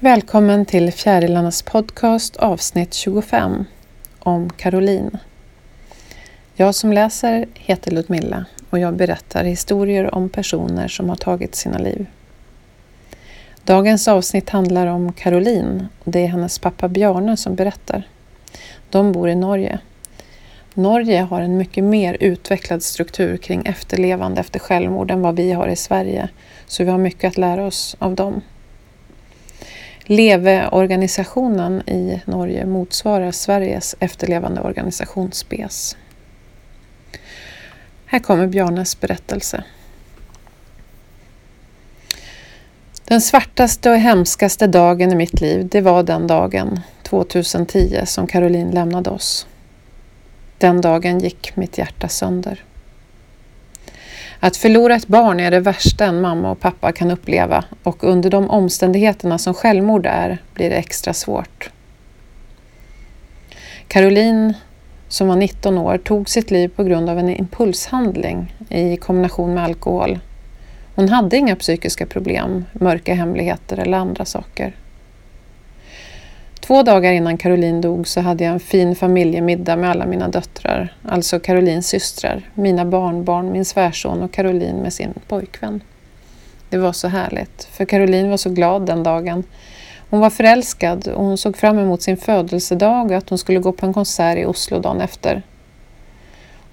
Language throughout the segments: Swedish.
Välkommen till Fjärilarnas podcast avsnitt 25 om Caroline. Jag som läser heter Ludmilla och jag berättar historier om personer som har tagit sina liv. Dagens avsnitt handlar om Caroline och det är hennes pappa Bjarne som berättar. De bor i Norge. Norge har en mycket mer utvecklad struktur kring efterlevande efter självmord än vad vi har i Sverige, så vi har mycket att lära oss av dem. LEVE-organisationen i Norge motsvarar Sveriges efterlevande organisation SPES. Här kommer Bjarnes berättelse. Den svartaste och hemskaste dagen i mitt liv, det var den dagen 2010 som Caroline lämnade oss. Den dagen gick mitt hjärta sönder. Att förlora ett barn är det värsta en mamma och pappa kan uppleva och under de omständigheterna som självmord är blir det extra svårt. Caroline, som var 19 år, tog sitt liv på grund av en impulshandling i kombination med alkohol. Hon hade inga psykiska problem, mörka hemligheter eller andra saker. Två dagar innan Caroline dog så hade jag en fin familjemiddag med alla mina döttrar, alltså Carolines systrar, mina barnbarn, min svärson och Caroline med sin pojkvän. Det var så härligt, för Caroline var så glad den dagen. Hon var förälskad och hon såg fram emot sin födelsedag och att hon skulle gå på en konsert i Oslo dagen efter.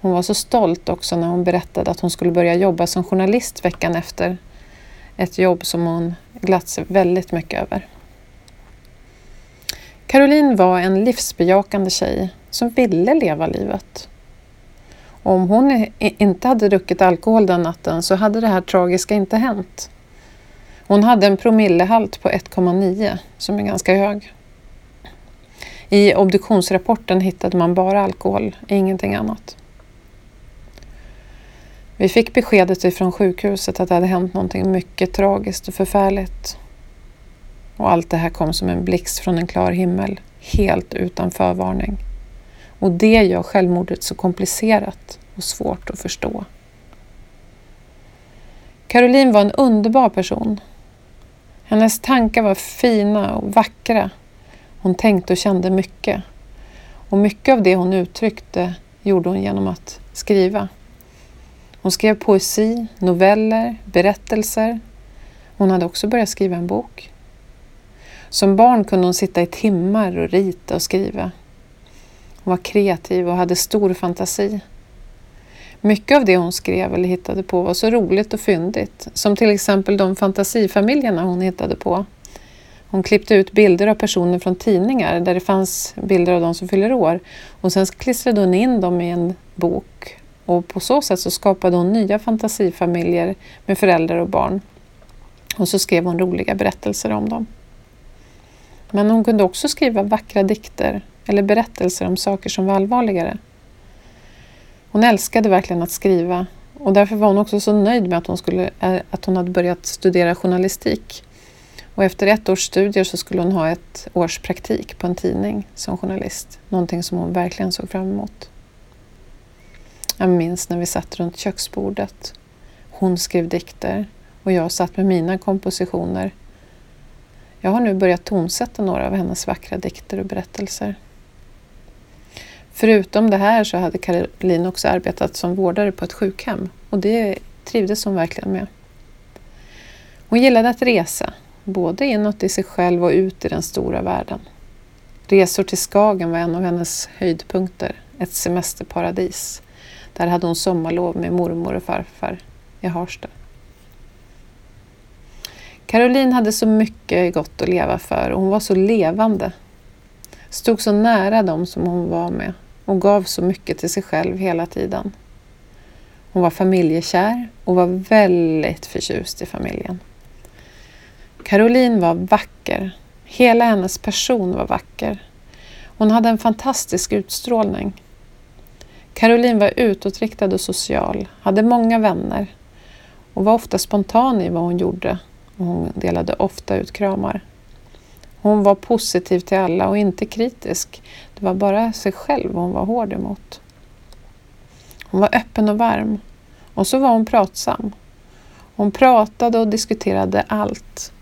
Hon var så stolt också när hon berättade att hon skulle börja jobba som journalist veckan efter. Ett jobb som hon glatt sig väldigt mycket över. Caroline var en livsbejakande tjej som ville leva livet. Om hon inte hade druckit alkohol den natten så hade det här tragiska inte hänt. Hon hade en promillehalt på 1,9 som är ganska hög. I obduktionsrapporten hittade man bara alkohol, ingenting annat. Vi fick beskedet ifrån sjukhuset att det hade hänt någonting mycket tragiskt och förfärligt. Och allt det här kom som en blixt från en klar himmel, helt utan förvarning. Och det gör självmordet så komplicerat och svårt att förstå. Caroline var en underbar person. Hennes tankar var fina och vackra. Hon tänkte och kände mycket. Och mycket av det hon uttryckte gjorde hon genom att skriva. Hon skrev poesi, noveller, berättelser. Hon hade också börjat skriva en bok. Som barn kunde hon sitta i timmar och rita och skriva. Hon var kreativ och hade stor fantasi. Mycket av det hon skrev eller hittade på var så roligt och fyndigt, som till exempel de fantasifamiljerna hon hittade på. Hon klippte ut bilder av personer från tidningar där det fanns bilder av de som fyller år och sen klistrade hon in dem i en bok och på så sätt så skapade hon nya fantasifamiljer med föräldrar och barn. Och så skrev hon roliga berättelser om dem. Men hon kunde också skriva vackra dikter eller berättelser om saker som var allvarligare. Hon älskade verkligen att skriva och därför var hon också så nöjd med att hon, skulle, eh, att hon hade börjat studera journalistik. Och efter ett års studier så skulle hon ha ett års praktik på en tidning som journalist. Någonting som hon verkligen såg fram emot. Jag minns när vi satt runt köksbordet. Hon skrev dikter och jag satt med mina kompositioner jag har nu börjat tonsätta några av hennes vackra dikter och berättelser. Förutom det här så hade Caroline också arbetat som vårdare på ett sjukhem och det trivdes hon verkligen med. Hon gillade att resa, både inåt i sig själv och ut i den stora världen. Resor till Skagen var en av hennes höjdpunkter, ett semesterparadis. Där hade hon sommarlov med mormor och farfar i Harstad. Caroline hade så mycket gott att leva för och hon var så levande. Stod så nära dem som hon var med och gav så mycket till sig själv hela tiden. Hon var familjekär och var väldigt förtjust i familjen. Caroline var vacker. Hela hennes person var vacker. Hon hade en fantastisk utstrålning. Caroline var utåtriktad och social, hade många vänner och var ofta spontan i vad hon gjorde hon delade ofta ut kramar. Hon var positiv till alla och inte kritisk. Det var bara sig själv hon var hård emot. Hon var öppen och varm. Och så var hon pratsam. Hon pratade och diskuterade allt.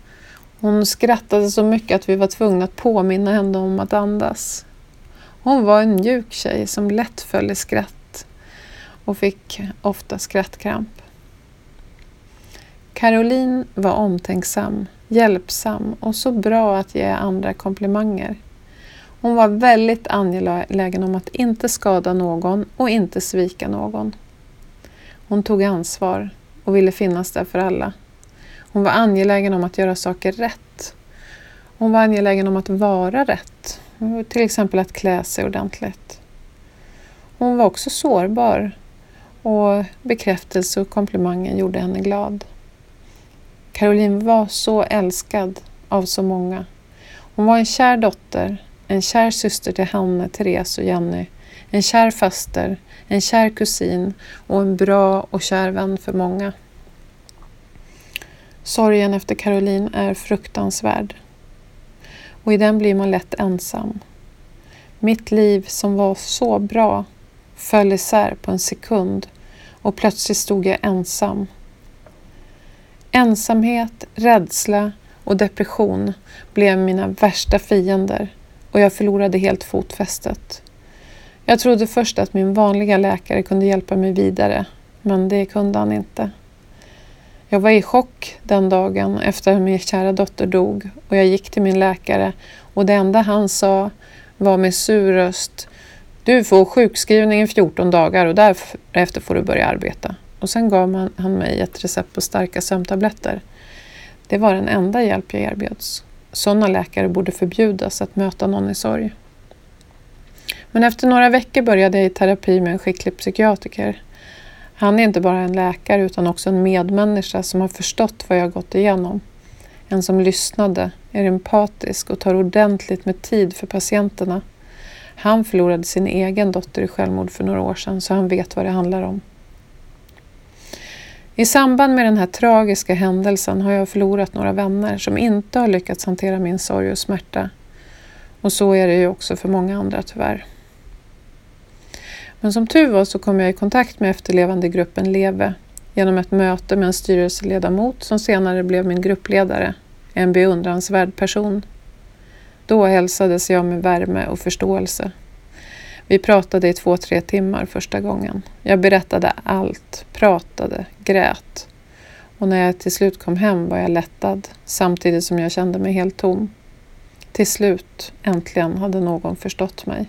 Hon skrattade så mycket att vi var tvungna att påminna henne om att andas. Hon var en mjuk tjej som lätt föll i skratt och fick ofta skrattkramp. Caroline var omtänksam, hjälpsam och så bra att ge andra komplimanger. Hon var väldigt angelägen om att inte skada någon och inte svika någon. Hon tog ansvar och ville finnas där för alla. Hon var angelägen om att göra saker rätt. Hon var angelägen om att vara rätt, till exempel att klä sig ordentligt. Hon var också sårbar och bekräftelse och komplimanger gjorde henne glad. Caroline var så älskad av så många. Hon var en kär dotter, en kär syster till Hanne, Therese och Jenny, en kär faster, en kär kusin och en bra och kär vän för många. Sorgen efter Caroline är fruktansvärd och i den blir man lätt ensam. Mitt liv som var så bra föll isär på en sekund och plötsligt stod jag ensam. Ensamhet, rädsla och depression blev mina värsta fiender och jag förlorade helt fotfästet. Jag trodde först att min vanliga läkare kunde hjälpa mig vidare, men det kunde han inte. Jag var i chock den dagen efter att min kära dotter dog och jag gick till min läkare och det enda han sa var med sur röst Du får sjukskrivning i 14 dagar och därefter får du börja arbeta. Och sen gav han mig ett recept på starka sömntabletter. Det var den enda hjälp jag erbjöds. Sådana läkare borde förbjudas att möta någon i sorg. Men efter några veckor började jag i terapi med en skicklig psykiatriker. Han är inte bara en läkare utan också en medmänniska som har förstått vad jag gått igenom. En som lyssnade, är empatisk och tar ordentligt med tid för patienterna. Han förlorade sin egen dotter i självmord för några år sedan så han vet vad det handlar om. I samband med den här tragiska händelsen har jag förlorat några vänner som inte har lyckats hantera min sorg och smärta. Och så är det ju också för många andra tyvärr. Men som tur var så kom jag i kontakt med efterlevandegruppen LEVE genom ett möte med en styrelseledamot som senare blev min gruppledare, en beundransvärd person. Då hälsades jag med värme och förståelse. Vi pratade i två, tre timmar första gången. Jag berättade allt, pratade, grät. Och när jag till slut kom hem var jag lättad samtidigt som jag kände mig helt tom. Till slut, äntligen, hade någon förstått mig.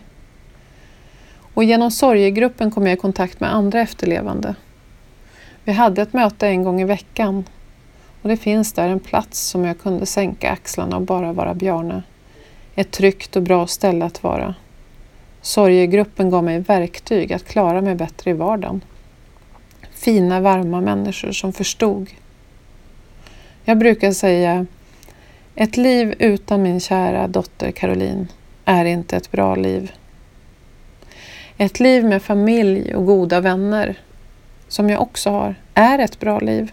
Och genom sorgegruppen kom jag i kontakt med andra efterlevande. Vi hade ett möte en gång i veckan och det finns där en plats som jag kunde sänka axlarna och bara vara Bjarne. Ett tryggt och bra ställe att vara. Sorgegruppen gav mig verktyg att klara mig bättre i vardagen. Fina, varma människor som förstod. Jag brukar säga ett liv utan min kära dotter Caroline är inte ett bra liv. Ett liv med familj och goda vänner, som jag också har, är ett bra liv.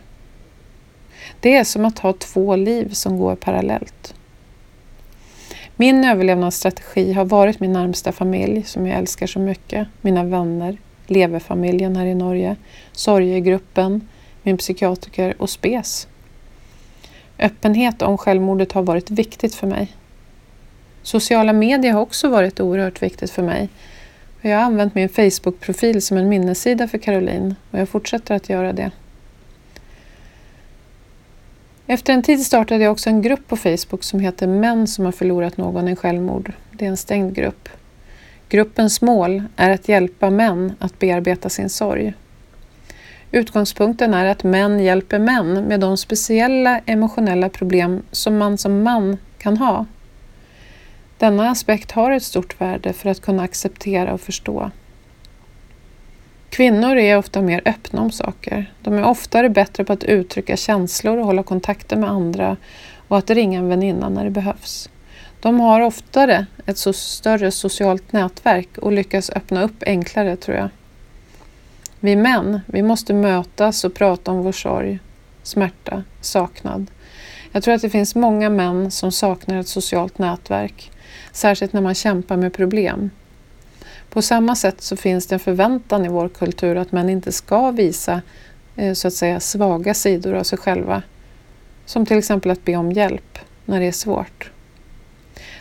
Det är som att ha två liv som går parallellt. Min överlevnadsstrategi har varit min närmsta familj som jag älskar så mycket, mina vänner, Leverfamiljen här i Norge, Sorgegruppen, min psykiatriker och SPES. Öppenhet om självmordet har varit viktigt för mig. Sociala medier har också varit oerhört viktigt för mig. Jag har använt min Facebook-profil som en minnessida för Caroline och jag fortsätter att göra det. Efter en tid startade jag också en grupp på Facebook som heter Män som har förlorat någon i självmord. Det är en stängd grupp. Gruppens mål är att hjälpa män att bearbeta sin sorg. Utgångspunkten är att män hjälper män med de speciella emotionella problem som man som man kan ha. Denna aspekt har ett stort värde för att kunna acceptera och förstå. Kvinnor är ofta mer öppna om saker. De är oftare bättre på att uttrycka känslor och hålla kontakter med andra och att ringa en väninna när det behövs. De har oftare ett så större socialt nätverk och lyckas öppna upp enklare tror jag. Vi män, vi måste mötas och prata om vår sorg, smärta, saknad. Jag tror att det finns många män som saknar ett socialt nätverk, särskilt när man kämpar med problem. På samma sätt så finns det en förväntan i vår kultur att män inte ska visa eh, så att säga svaga sidor av sig själva. Som till exempel att be om hjälp när det är svårt.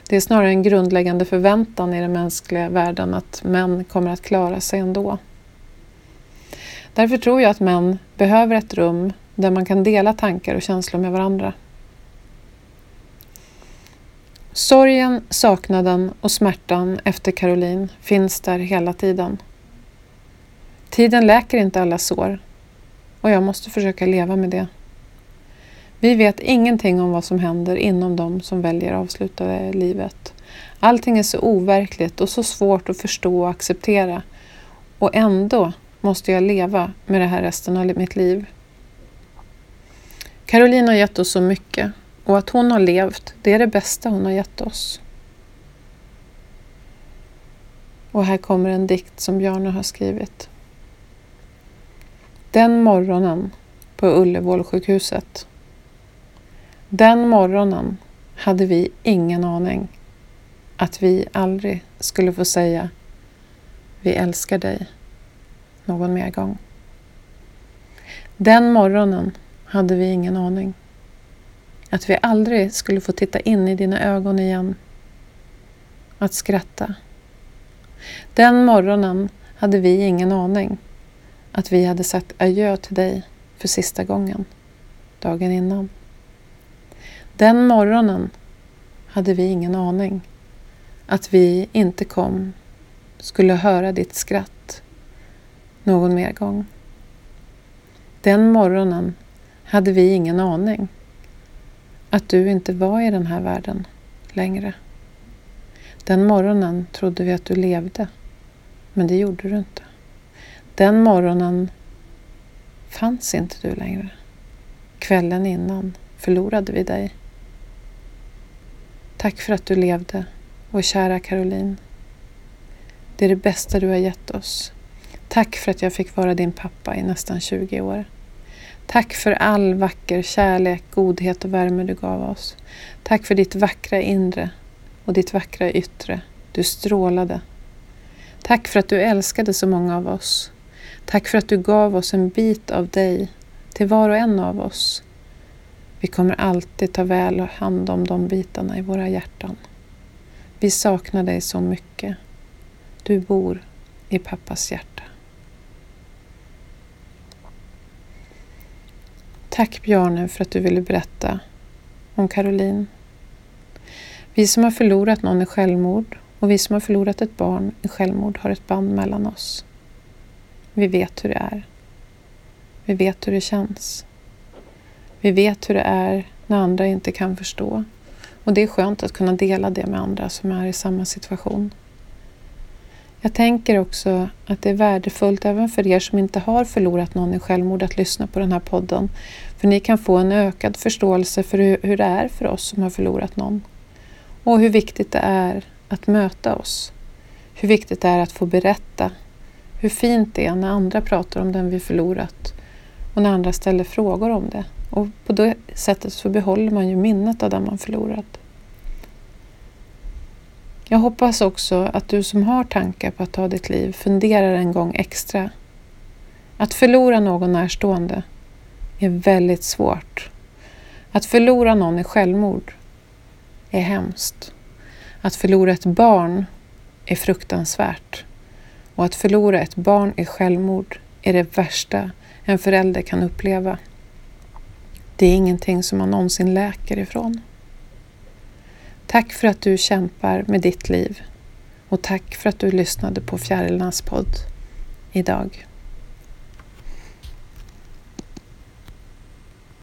Det är snarare en grundläggande förväntan i den mänskliga världen att män kommer att klara sig ändå. Därför tror jag att män behöver ett rum där man kan dela tankar och känslor med varandra. Sorgen, saknaden och smärtan efter Caroline finns där hela tiden. Tiden läker inte alla sår och jag måste försöka leva med det. Vi vet ingenting om vad som händer inom dem som väljer att avsluta livet. Allting är så overkligt och så svårt att förstå och acceptera. Och ändå måste jag leva med det här resten av mitt liv. Caroline har gett oss så mycket och att hon har levt, det är det bästa hon har gett oss. Och här kommer en dikt som Bjarne har skrivit. Den morgonen på Ullevålsjukhuset. Den morgonen hade vi ingen aning att vi aldrig skulle få säga Vi älskar dig någon mer gång. Den morgonen hade vi ingen aning att vi aldrig skulle få titta in i dina ögon igen. Att skratta. Den morgonen hade vi ingen aning att vi hade sagt adjö till dig för sista gången dagen innan. Den morgonen hade vi ingen aning att vi inte kom skulle höra ditt skratt någon mer gång. Den morgonen hade vi ingen aning att du inte var i den här världen längre. Den morgonen trodde vi att du levde, men det gjorde du inte. Den morgonen fanns inte du längre. Kvällen innan förlorade vi dig. Tack för att du levde, och kära Caroline. Det är det bästa du har gett oss. Tack för att jag fick vara din pappa i nästan 20 år. Tack för all vacker kärlek, godhet och värme du gav oss. Tack för ditt vackra inre och ditt vackra yttre. Du strålade. Tack för att du älskade så många av oss. Tack för att du gav oss en bit av dig till var och en av oss. Vi kommer alltid ta väl hand om de bitarna i våra hjärtan. Vi saknar dig så mycket. Du bor i pappas hjärta. Tack Bjarne för att du ville berätta om Caroline. Vi som har förlorat någon i självmord och vi som har förlorat ett barn i självmord har ett band mellan oss. Vi vet hur det är. Vi vet hur det känns. Vi vet hur det är när andra inte kan förstå. Och det är skönt att kunna dela det med andra som är i samma situation. Jag tänker också att det är värdefullt även för er som inte har förlorat någon i självmord att lyssna på den här podden. För ni kan få en ökad förståelse för hur, det är för oss som har förlorat någon. Och hur viktigt det är att möta oss. Hur viktigt det är att få berätta. Hur fint det är när andra pratar om den vi förlorat och när andra ställer frågor om det. Och på det sättet så behåller man ju minnet av den man förlorat. Jag hoppas också att du som har tankar på att ta ditt liv funderar en gång extra. Att förlora någon närstående är väldigt svårt. Att förlora någon i självmord är hemskt. Att förlora ett barn är fruktansvärt. Och att förlora ett barn i självmord är det värsta en förälder kan uppleva. Det är ingenting som man någonsin läker ifrån. Tack för att du kämpar med ditt liv och tack för att du lyssnade på Fjärilarnas podd idag.